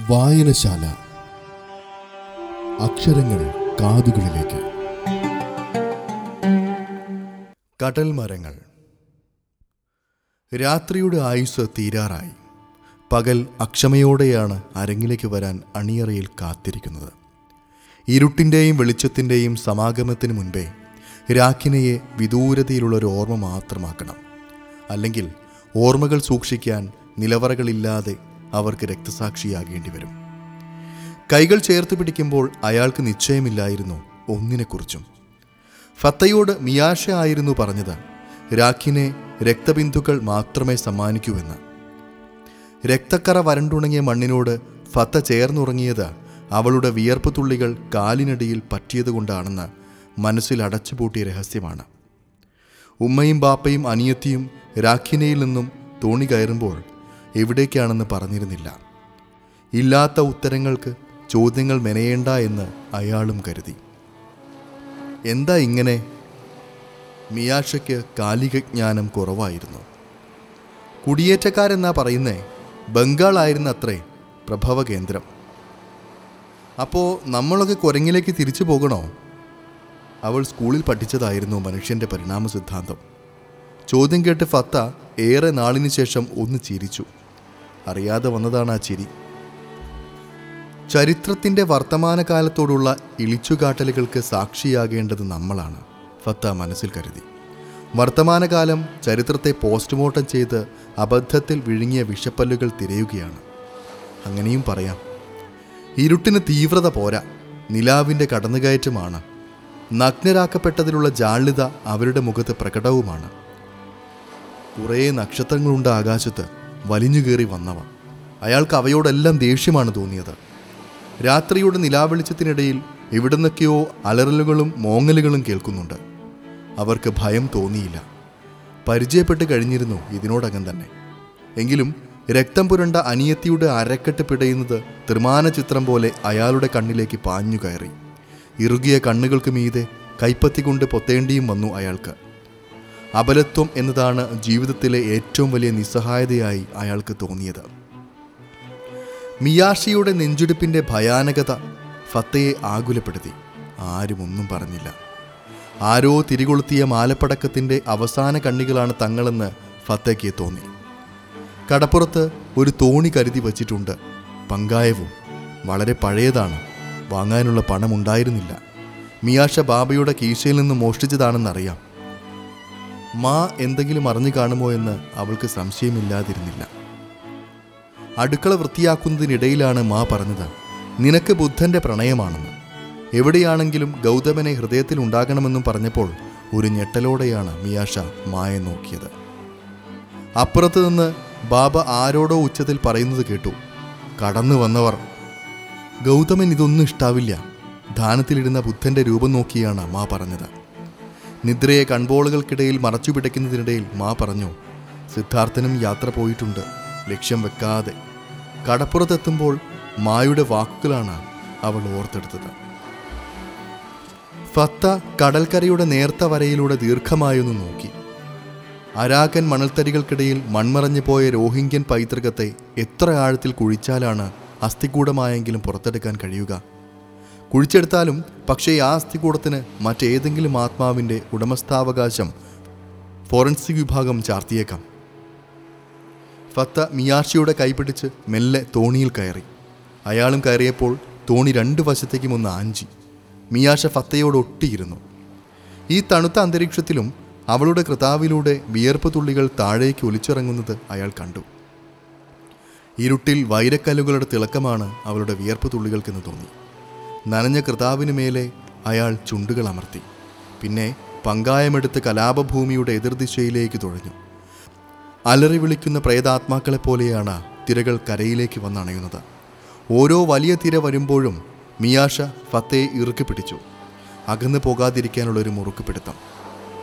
വായനശാല. അക്ഷരങ്ങൾ കാതുകളിലേക്ക്. കടൽ മരങ്ങൾ രാത്രിയുടെ ആയുസ് തീരാറായി. പകൽ അക്ഷമയോടെയാണ് അരങ്ങിലേക്ക് വരാൻ അണിയറയിൽ കാത്തിരിക്കുന്നത്. ഇരുട്ടിന്റെയും വെളിച്ചത്തിന്റെയും സമാഗമത്തിന് മുൻപേ രാഖിനയെ വിദൂരതയിലുള്ള ഒരു ഓർമ്മ മാത്രമാക്കണം. അല്ലെങ്കിൽ ഓർമ്മകൾ സൂക്ഷിക്കാൻ നിലവറകളില്ലാതെ അവർക്ക് രക്തസാക്ഷിയാകേണ്ടി വരും. കൈകൾ ചേർത്ത് പിടിക്കുമ്പോൾ അയാൾക്ക് നിശ്ചയമില്ലായിരുന്നു ഒന്നിനെക്കുറിച്ചും. ഫത്തയോട് മിയാഷ ആയിരുന്നു പറഞ്ഞത് രാഖിനെ രക്തബിന്ദുക്കൾ മാത്രമേ സമ്മാനിക്കൂവെന്ന് രക്തക്കറ വരണ്ടുണങ്ങിയ മണ്ണിനോട് ഫത്ത ചേർന്നുറങ്ങിയത് അവളുടെ വിയർപ്പ് തുള്ളികൾ കാലിനടിയിൽ പറ്റിയതുകൊണ്ടാണെന്ന് മനസ്സിൽ അടച്ചുപൂട്ടിയ രഹസ്യമാണ്. ഉമ്മയും ബാപ്പയും അനിയത്തിയും രാഖിനയിൽ നിന്നും തോണി കയറുമ്പോൾ എവിടേക്കാണെന്ന് പറഞ്ഞിരുന്നില്ല. ഇല്ലാത്ത ഉത്തരങ്ങൾക്ക് ചോദ്യങ്ങൾ മെനയേണ്ട എന്ന് അയാളും കരുതി. എന്താ ഇങ്ങനെ? മിയാഷയ്ക്ക് കാലിക ജ്ഞാനം കുറവായിരുന്നു. കുടിയേറ്റക്കാരെന്നാ പറയുന്നേ? ബംഗാളായിരുന്ന അത്രേ പ്രഭവ കേന്ദ്രം അപ്പോൾ നമ്മളൊക്കെ കുരങ്ങിലേക്ക് തിരിച്ചു പോകണോ? അവൾ സ്കൂളിൽ പഠിച്ചതായിരുന്നു മനുഷ്യന്റെ പരിണാമ സിദ്ധാന്തം. ചോദ്യം കേട്ട് ഫത്ത ഏറെ നാളിന് ശേഷം ഒന്ന് ചിരിച്ചു. അറിയാതെ വന്നതാണ് ആ ചിരി. ചരിത്രത്തിന്റെ വർത്തമാനകാലത്തോടുള്ള ഇളിച്ചുകാട്ടലുകൾക്ക് സാക്ഷിയാകേണ്ടത് നമ്മളാണ് ഫത്ത മനസ്സിൽ കരുതി. വർത്തമാനകാലം ചരിത്രത്തെ പോസ്റ്റ്മോർട്ടം ചെയ്ത് അബദ്ധത്തിൽ വിഴുങ്ങിയ വിഷപ്പല്ലുകൾ തിരയുകയാണ്. അങ്ങനെയും പറയാം. ഇരുട്ടിന് തീവ്രത പോരാ നിലാവിന്റെ കടന്നുകയറ്റമാണ്. നഗ്നരാക്കപ്പെട്ടതിലുള്ള ജാള്യത അവരുടെ മുഖത്ത് പ്രകടവുമാണ്. കുറേ നക്ഷത്രങ്ങളുണ്ട് ആകാശത്ത് വലിഞ്ഞുകേറി വന്നവ. അയാൾക്ക് അവയോടെല്ലാം ദേഷ്യമാണ് തോന്നിയത്. രാത്രിയുടെ നിലാവെളിച്ചത്തിനിടയിൽ എവിടുന്നൊക്കെയോ അലറലുകളും മോങ്ങലുകളും കേൾക്കുന്നുണ്ട്. അവർക്ക് ഭയം തോന്നിയില്ല. പരിചയപ്പെട്ട് കഴിഞ്ഞിരുന്നു ഇതിനോടകം തന്നെ. എങ്കിലും രക്തം പുരണ്ട അനിയത്തിയുടെ അരക്കെട്ട് പിടയുന്നത് ത്രിമാന ചിത്രം പോലെ അയാളുടെ കണ്ണിലേക്ക് പാഞ്ഞു കയറി ഇറുകിയ കണ്ണുകൾക്ക് മീതെ കൈപ്പത്തി കൊണ്ട് പൊത്തേണ്ടിയും വന്നു അയാൾക്ക്. അബലത്വം എന്നതാണ് ജീവിതത്തിലെ ഏറ്റവും വലിയ നിസ്സഹായതയായി അയാൾക്ക് തോന്നിയത്. മിയാഷിയുടെ നെഞ്ചുടിപ്പിന്റെ ഭയാനകത ഫത്തയെ ആകുലപ്പെടുത്തി. ആരുമൊന്നും പറഞ്ഞില്ല. ആരോ തിരികൊളുത്തിയ മാലപ്പടക്കത്തിന്റെ അവസാന കണ്ണികളാണ് തങ്ങളെന്ന് ഫത്തയ്ക്ക് തോന്നി. കടപ്പുറത്ത് ഒരു തോണി കരുതി വച്ചിട്ടുണ്ട്. പങ്കായവും വളരെ പഴയതാണ്. വാങ്ങാനുള്ള പണമുണ്ടായിരുന്നില്ല. മിയാഷ ബാബയുടെ കീശയിൽ നിന്ന് മോഷ്ടിച്ചതാണെന്നറിയാം. മാ എന്തെങ്കിലും അറിഞ്ഞു കാണുമോ എന്ന് അവൾക്ക് സംശയമില്ലാതിരുന്നില്ല. അടുക്കള വൃത്തിയാക്കുന്നതിനിടയിലാണ് മാ പറഞ്ഞത് നിനക്ക് ബുദ്ധന്റെ പ്രണയമാണെന്ന്. എവിടെയാണെങ്കിലും ഗൗതമനെ ഹൃദയത്തിൽ ഉണ്ടാകണമെന്നും പറഞ്ഞപ്പോൾ ഒരു ഞെട്ടലോടെയാണ് മിയാഷ മായെ നോക്കിയത്. അപ്പുറത്ത് നിന്ന് ബാബ ആരോടോ ഉച്ചത്തിൽ പറയുന്നത് കേട്ടു കടന്നു വന്നവർ. ഗൗതമൻ ഇതൊന്നും ഇഷ്ടാവില്ല. ധാനത്തിലിടുന്ന ബുദ്ധന്റെ രൂപം നോക്കിയാണ് മാ പറഞ്ഞത്. നിദ്രയെ കൺപോളുകൾക്കിടയിൽ മറച്ചു പിടയ്ക്കുന്നതിനിടയിൽ മാ പറഞ്ഞു സിദ്ധാർത്ഥനും യാത്ര പോയിട്ടുണ്ട്. ലക്ഷ്യം വെക്കാതെ. കടപ്പുറത്തെത്തുമ്പോൾ മായുടെ വാക്കുകളാണ് അവൾ ഓർത്തെടുത്തത്. ഫത്ത കടൽക്കരയുടെ നേർത്ത വരയിലൂടെ ദീർഘമായൊന്ന് നോക്കി. അരാക്കൻ മണൽത്തരികൾക്കിടയിൽ മൺമറഞ്ഞു പോയ രോഹിംഗ്യൻ പൈതൃകത്തെ എത്ര ആഴത്തിൽ കുഴിച്ചാലാണ് അസ്ഥികൂടമായെങ്കിലും പുറത്തെടുക്കാൻ കഴിയുക? കുഴിച്ചെടുത്താലും പക്ഷേ ആ അസ്ഥികൂടത്തിന് മറ്റേതെങ്കിലും ആത്മാവിന്റെ ഉടമസ്ഥാവകാശം ഫോറൻസിക് വിഭാഗം ചാർത്തിയേക്കാം. ഫത്ത മിയാഷിയുടെ കൈപിടിച്ച് മെല്ലെ തോണിയിൽ കയറി. അയാളും കയറിയപ്പോൾ തോണി രണ്ട് വശത്തേക്കും ഒന്ന് ആഞ്ചി. മിയാഷ ഫത്തയോട് ഒട്ടിയിരുന്നു. ഈ തണുത്ത അന്തരീക്ഷത്തിലും അവളുടെ കൃതാവിലൂടെ വിയർപ്പ് തുള്ളികൾ താഴേക്ക് ഒലിച്ചിറങ്ങുന്നത് അയാൾ കണ്ടു. ഇരുട്ടിൽ വൈരക്കല്ലുകളുടെ തിളക്കമാണ് അവളുടെ വിയർപ്പ് തുള്ളികൾക്കെന്ന് തോന്നി. നനഞ്ഞ കൃതാവിനുമേലെ അയാൾ ചുണ്ടുകൾ അമർത്തി. പിന്നെ പങ്കായമെടുത്ത് കലാപഭൂമിയുടെ എതിർദിശയിലേക്ക് തുഴഞ്ഞു. അലറി വിളിക്കുന്ന പ്രേതാത്മാക്കളെപ്പോലെയാണ് തിരകൾ കരയിലേക്ക് വന്നണയുന്നത്. ഓരോ വലിയ തിര വരുമ്പോഴും മിയാഷ ഫത്തയെ ഇറുക്കി പിടിച്ചു. അകന്നു പോകാതിരിക്കാനുള്ള ഒരു മുറുക്ക് പിടുത്തം.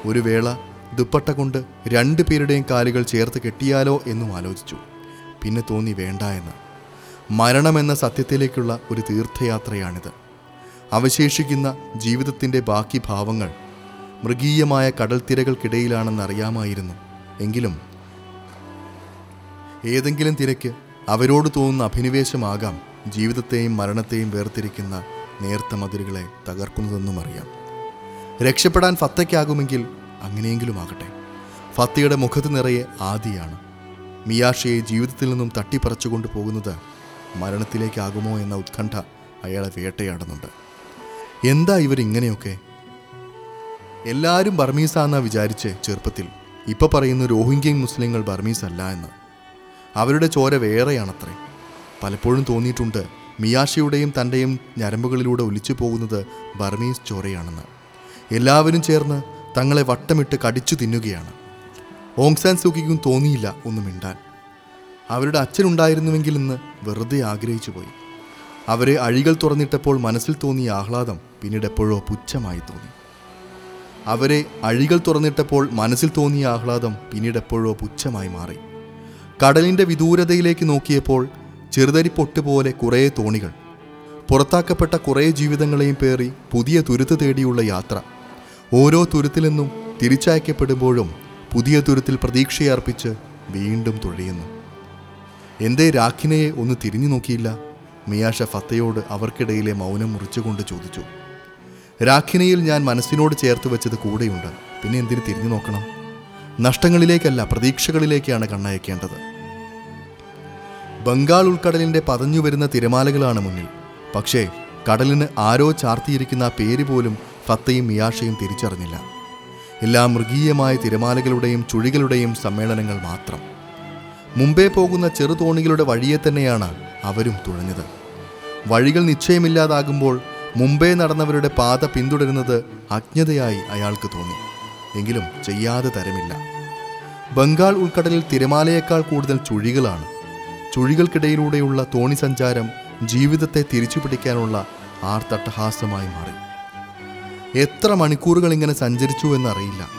ഒരു വേള ദുപ്പട്ട കൊണ്ട് രണ്ടു പേരുടെയും കാലുകൾ ചേർത്ത് കെട്ടിയാലോ എന്നും ആലോചിച്ചു. പിന്നെ തോന്നി വേണ്ട എന്ന്. മരണമെന്ന സത്യത്തിലേക്കുള്ള ഒരു തീർത്ഥയാത്രയാണിത്. അവശേഷിക്കുന്ന ജീവിതത്തിന്റെ ബാക്കി ഭാവങ്ങൾ മൃഗീയമായ കടൽ തിരകൾക്കിടയിലാണെന്നറിയാമായിരുന്നു എങ്കിലും ഏതെങ്കിലും തിരക്ക് അവരോട് തോന്നുന്ന അഭിനിവേശമാകാം ജീവിതത്തെയും മരണത്തെയും വേർതിരിക്കുന്ന നേർത്ത മതിലുകളെ തകർക്കുന്നതെന്നും അറിയാം. രക്ഷപ്പെടാൻ ഫത്തയ്ക്കാകുമെങ്കിൽ അങ്ങനെയെങ്കിലും ആകട്ടെ. ഫത്തയുടെ മുഖത്ത് നിറയെ ആദിയാണ്. മിയാഷയെ ജീവിതത്തിൽ നിന്നും തട്ടിപ്പറിച്ചുകൊണ്ട് പോകുന്നത് മരണത്തിലേക്കാകുമോ എന്ന ഉത്കണ്ഠ അയാളെ വേട്ടയാടുന്നുണ്ട്. എന്താ ഇവരിങ്ങനെയൊക്കെ എല്ലാവരും ബർമീസാന്നാ വിചാരിച്ച് ചെറുപ്പത്തിൽ. ഇപ്പൊ പറയുന്ന രോഹിംഗ്യൻ മുസ്ലിങ്ങൾ ബർമീസ് അല്ല എന്ന്. അവരുടെ ചോര വേറെയാണത്രേ. പലപ്പോഴും തോന്നിയിട്ടുണ്ട് മിയാഷയുടെയും തന്റെയും ഞരമ്പുകളിലൂടെ ഒലിച്ചു പോകുന്നത് ബർമീസ് ചോരയാണെന്ന്. എല്ലാവരും ചേർന്ന് തങ്ങളെ വട്ടമിട്ട് കടിച്ചു തിന്നുകയാണ്. ഓങ്സാൻ സുഖിക്കും തോന്നിയില്ല ഒന്നും മിണ്ടാൻ. അവരുടെ അച്ഛനുണ്ടായിരുന്നുവെങ്കിൽ ഇന്ന് വെറുതെ ആഗ്രഹിച്ചു പോയി അവരെ അഴികൾ തുറന്നിട്ടപ്പോൾ മനസ്സിൽ തോന്നിയ ആഹ്ലാദം പിന്നീട് എപ്പോഴോ പുച്ഛമായി തോന്നി. അവരെ അഴികൾ തുറന്നിട്ടപ്പോൾ മനസ്സിൽ തോന്നിയ ആഹ്ലാദം പിന്നീട് എപ്പോഴോ പുച്ഛമായി മാറി. കടലിന്റെ വിദൂരതയിലേക്ക് നോക്കിയപ്പോൾ ചെറുതരി പൊട്ടുപോലെ കുറേ തോണികൾ പുറത്താക്കപ്പെട്ട കുറേ ജീവിതങ്ങളെയും പേറി പുതിയ തുരുത്ത് തേടിയുള്ള യാത്ര. ഓരോ തുരുത്തിൽ നിന്നും തിരിച്ചയക്കപ്പെടുമ്പോഴും പുതിയ തുരുത്തിൽ പ്രതീക്ഷയർപ്പിച്ച് വീണ്ടും തുഴയുന്നു. എന്തേ രാഖിനയെ ഒന്ന് തിരിഞ്ഞു നോക്കിയില്ല? മിയാഷ ഫത്തയോട് അവർക്കിടയിലെ മൗനം മുറിച്ചുകൊണ്ട് ചോദിച്ചു രാഖിനയിൽ ഞാൻ മനസ്സിനോട് ചേർത്ത് വെച്ചത് കൂടെയുണ്ട്. പിന്നെ എന്തിനു തിരിഞ്ഞു നോക്കണം? നഷ്ടങ്ങളിലേക്കല്ല പ്രതീക്ഷകളിലേക്കാണ് കണ്ണയക്കേണ്ടത്. ബംഗാൾ ഉൾക്കടലിന്റെ പതഞ്ഞു വരുന്ന തിരമാലകളാണ് മുന്നിൽ. പക്ഷേ കടലിന് ആരോ ചാർത്തിയിരിക്കുന്ന പേര് പോലും ഫത്തയും മിയാഷയും തിരിച്ചറിഞ്ഞില്ല. എല്ലാ മൃഗീയമായ തിരമാലകളുടെയും ചുഴികളുടെയും സമ്മേളനങ്ങൾ മാത്രം. മുമ്പേ പോകുന്ന ചെറുതോണികളുടെ വഴിയെ തന്നെയാണ് അവരും തുഴഞ്ഞത്. വഴികൾ നിശ്ചയമില്ലാതാകുമ്പോൾ മുമ്പേ നടന്നവരുടെ പാത പിന്തുടരുന്നത് അജ്ഞതയായി അയാൾക്ക് തോന്നി. എങ്കിലും ചെയ്യാതെ തരമില്ല. ബംഗാൾ ഉൾക്കടലിൽ തിരമാലയേക്കാൾ കൂടുതൽ ചുഴികളാണ്. ചുഴികൾക്കിടയിലൂടെയുള്ള തോണി സഞ്ചാരം ജീവിതത്തെ തിരിച്ചുപിടിക്കാനുള്ള ആർത്തട്ടഹാസമായി മാറി. എത്ര മണിക്കൂറുകൾ ഇങ്ങനെ സഞ്ചരിച്ചു എന്നറിയില്ല.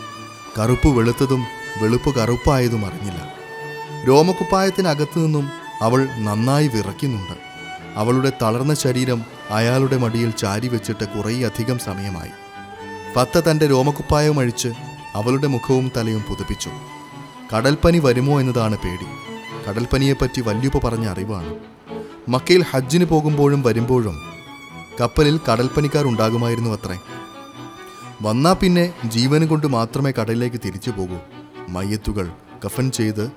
കറുപ്പ് വെളുത്തതും വെളുപ്പ് കറുപ്പായതും അറിഞ്ഞില്ല. രോമക്കുപ്പായത്തിനകത്തു നിന്നും അവൾ നന്നായി വിറയ്ക്കുന്നുണ്ട്. അവളുടെ തളർന്ന ശരീരം അയാളുടെ മടിയിൽ ചാരി വെച്ചിട്ട് കുറേയധികം സമയമായി. ഫത്ത തന്റെ രോമക്കുപ്പായം അഴിച്ച് അവളുടെ മുഖവും തലയും പുതുപ്പിച്ചു. കടൽപ്പനി വരുമോ എന്നതാണ് പേടി. കടൽപ്പനിയെപ്പറ്റി വല്യുപ്പ പറഞ്ഞ അറിവാണ്. മക്കയിൽ ഹജ്ജിന് പോകുമ്പോഴും വരുമ്പോഴും കപ്പലിൽ കടൽപ്പനിക്കാർ ഉണ്ടാകുമായിരുന്നു അത്രേ. വന്നാ പിന്നെ ജീവനും കൊണ്ട് മാത്രമേ കടലിലേക്ക് തിരിച്ചു പോകൂ. മയ്യത്തുകൾ കഫൻ ചെയ്ത്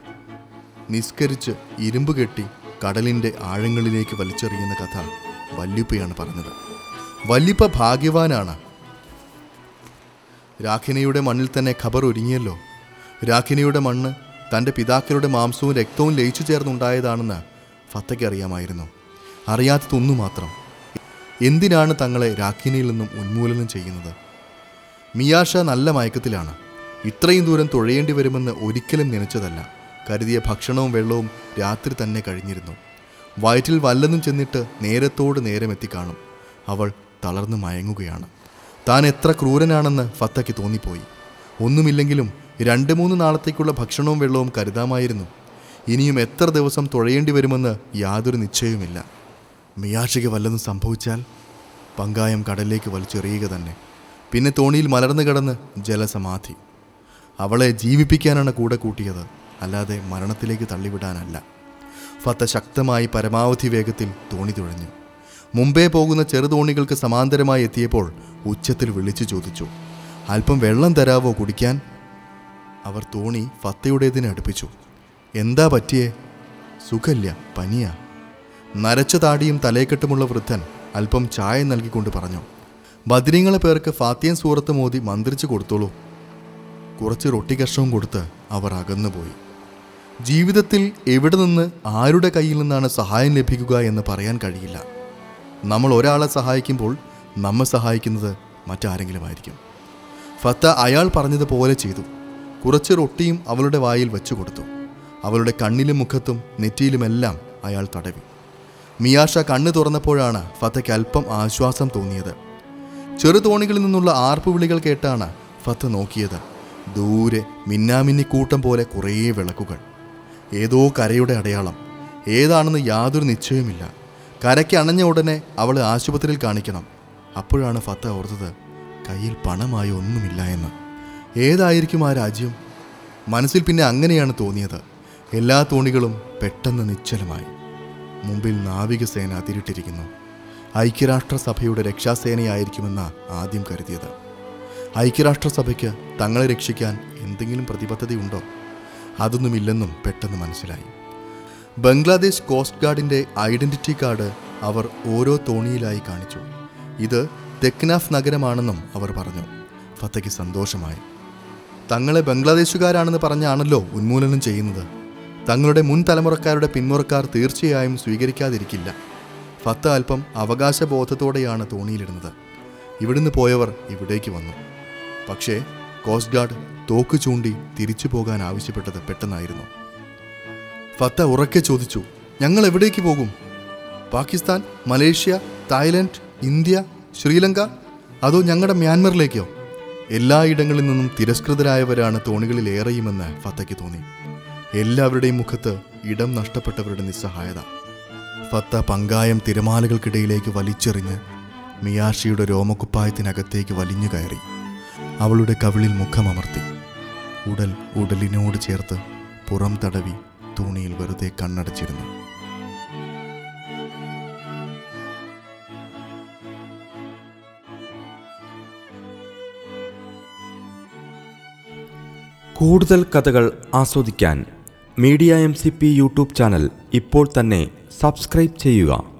നിസ്കരിച്ച് ഇരുമ്പ് കെട്ടി കടലിന്റെ ആഴങ്ങളിലേക്ക് വലിച്ചെറിയുന്ന കഥ വല്യുപ്പയാണ് പറഞ്ഞത്. വല്യുപ്പ ഭാഗ്യവാനാണ്. രാഖിനയുടെ മണ്ണിൽ തന്നെ ഖബർ ഒരുങ്ങിയല്ലോ. രാഖിനയുടെ മണ്ണ് തന്റെ പിതാക്കളുടെ മാംസവും രക്തവും ലയിച്ചു ചേർന്നുണ്ടായതാണെന്ന് ഫത്തയ്ക്ക് അറിയാമായിരുന്നു. അറിയാത്തതൊന്നു മാത്രം. എന്തിനാണ് തങ്ങളെ രാഖിനയിൽ നിന്നും ഉന്മൂലനം ചെയ്യുന്നത്? മിയാഷ നല്ല മയക്കത്തിലാണ്. ഇത്രയും ദൂരം തുഴയേണ്ടി വരുമെന്ന് ഒരിക്കലും നനച്ചതല്ല. കരുതിയ ഭക്ഷണവും വെള്ളവും രാത്രി തന്നെ കഴിഞ്ഞിരുന്നു. വയറ്റിൽ വല്ലതും ചെന്നിട്ട് നേരത്തോട് നേരം എത്തിക്കാണും അവൾ തളർന്നു മയങ്ങുകയാണ്. താൻ എത്ര ക്രൂരനാണെന്ന് ഫത്തയ്ക്ക് തോന്നിപ്പോയി. ഒന്നുമില്ലെങ്കിലും രണ്ട് മൂന്ന് നാളത്തേക്കുള്ള ഭക്ഷണവും വെള്ളവും കരുതാമായിരുന്നു. ഇനിയും എത്ര ദിവസം തുഴയേണ്ടി വരുമെന്ന് യാതൊരു നിശ്ചയവുമില്ല. മിയാഷിക്ക് വല്ലതും സംഭവിച്ചാൽ പങ്കായം കടലിലേക്ക് വലിച്ചെറിയുക തന്നെ. പിന്നെ തോണിയിൽ മലർന്നു കിടന്ന് ജലസമാധി. അവളെ ജീവിപ്പിക്കാനാണ് കൂടെ കൂട്ടിയത്. അല്ലാതെ മരണത്തിലേക്ക് തള്ളിവിടാനല്ല. ഫത്ത ശക്തമായി പരമാവധി വേഗത്തിൽ തോണി തുഴഞ്ഞു. മുമ്പേ പോകുന്ന ചെറുതോണികൾക്ക് സമാന്തരമായി എത്തിയപ്പോൾ ഉച്ചത്തിൽ വിളിച്ചു ചോദിച്ചു അല്പം വെള്ളം തരാവോ കുടിക്കാൻ? അവർ തോണി ഫത്തയുടേതിനെ അടുപ്പിച്ചു. എന്താ പറ്റിയേ? സുഖല്ല പനിയാ. നരച്ച താടിയും തലയെക്കെട്ടുമുള്ള വൃദ്ധൻ അല്പം ചായ നൽകിക്കൊണ്ട് പറഞ്ഞു ബദ്രീങ്ങളെ പേർക്ക് ഫാത്തിയൻ സൂറത്ത് മോദി മന്ത്രിച്ചു കൊടുത്തോളൂ. കുറച്ച് റൊട്ടി കഷ്ണവും കൊടുത്ത് അവർ അകന്നുപോയി. ജീവിതത്തിൽ എവിടെ നിന്ന് ആരുടെ കയ്യിൽ നിന്നാണ് സഹായം ലഭിക്കുക എന്ന് പറയാൻ കഴിയില്ല. നമ്മൾ ഒരാളെ സഹായിക്കുമ്പോൾ നമ്മെ സഹായിക്കുന്നത് മറ്റാരെങ്കിലും ആയിരിക്കും ഫത്ത അയാൾ പറഞ്ഞതുപോലെ ചെയ്തു. കുറച്ച് റൊട്ടിയും അവളുടെ വായിൽ വെച്ചു കൊടുത്തു. അവളുടെ കണ്ണിലും മുഖത്തും നെറ്റിയിലുമെല്ലാം അയാൾ തടവി. മിയാഷ കണ്ണ് തുറന്നപ്പോഴാണ് ഫത്തയ്ക്ക് അല്പം ആശ്വാസം തോന്നിയത്. ചെറുതോണികളിൽ നിന്നുള്ള ആർപ്പുവിളികൾ കേട്ടാണ് ഫത്ത നോക്കിയത്. ദൂരെ മിന്നാമിന്നി കൂട്ടം പോലെ കുറേ വിളക്കുകൾ. ഏതോ കരയുടെ അടയാളം. ഏതാണെന്ന് യാതൊരു നിശ്ചയമില്ല കരയ്ക്ക് അണഞ്ഞ ഉടനെ അവളെ ആശുപത്രിയിൽ കാണിക്കണം. അപ്പോഴാണ് ഫത്ത ഓർത്തത് കയ്യിൽ പണമായി ഒന്നുമില്ല എന്ന്. ഏതായിരിക്കും ആ രാജ്യം? മനസ്സിൽ പിന്നെ അങ്ങനെയാണ് തോന്നിയത്. എല്ലാ തോണികളും പെട്ടെന്ന് നിശ്ചലമായി. മുമ്പിൽ നാവികസേന അതിരിട്ടിരിക്കുന്നു. ഐക്യരാഷ്ട്രസഭയുടെ രക്ഷാസേനയായിരിക്കുമെന്ന ആദ്യം കരുതിയത്. ഐക്യരാഷ്ട്രസഭയ്ക്ക് തങ്ങളെ രക്ഷിക്കാൻ എന്തെങ്കിലും പ്രതിബദ്ധതയുണ്ടോ? അതൊന്നുമില്ലെന്നും പെട്ടെന്ന് മനസ്സിലായി. ബംഗ്ലാദേശ് കോസ്റ്റ് ഗാർഡിന്റെ ഐഡന്റിറ്റി കാർഡ് അവർ ഓരോ തോണിയിലായി കാണിച്ചു. ഇത് തെക്നാഫ് നഗരമാണെന്നും അവർ പറഞ്ഞു. ഫത്തയ്ക്ക് സന്തോഷമായി. തങ്ങളെ ബംഗ്ലാദേശുകാരാണെന്ന് പറഞ്ഞാണല്ലോ ഉന്മൂലനം ചെയ്യുന്നത്. തങ്ങളുടെ മുൻ തലമുറക്കാരുടെ പിന്മുറക്കാർ തീർച്ചയായും സ്വീകരിക്കാതിരിക്കില്ല. ഫത്ത അല്പം അവകാശബോധത്തോടെയാണ് തോണിയിലിടുന്നത്. ഇവിടുന്ന് പോയവർ ഇവിടേക്ക് വന്നു. പക്ഷേ കോസ്റ്റ് ഗാർഡ് തോക്ക് ചൂണ്ടി തിരിച്ചു പോകാൻ ആവശ്യപ്പെട്ടത് പെട്ടെന്നായിരുന്നു. ഫത്ത ഉറക്കെ ചോദിച്ചു ഞങ്ങൾ എവിടേക്ക് പോകും? Pakistan Malaysia Thailand India Sri Lanka? അതോ ഞങ്ങളുടെ മ്യാൻമറിലേക്കോ? എല്ലായിടങ്ങളിൽ നിന്നും തിരസ്കൃതരായവരാണ് തോണികളിൽ ഏറെയുമെന്ന് ഫത്തയ്ക്ക് തോന്നി. എല്ലാവരുടെയും മുഖത്ത് ഇടം നഷ്ടപ്പെട്ടവരുടെ നിസ്സഹായത. ഫത്ത പങ്കായം തിരമാലകൾക്കിടയിലേക്ക് വലിച്ചെറിഞ്ഞ് മിയാഷിയുടെ രോമക്കുപ്പായത്തിനകത്തേക്ക് വലിഞ്ഞു കയറി. അവളുടെ കവിളിൽ മുഖമമർത്തി. ഉടൽ ഉടലിനോട് ചേർത്ത് പുറം തടവി തൂണിയിൽ വെറുതെ കണ്ണടച്ചിരുന്നു. കൂടുതൽ കഥകൾ ആസ്വദിക്കാൻ media M C P YouTube channel ഇപ്പോൾ തന്നെ സബ്സ്ക്രൈബ് ചെയ്യുക.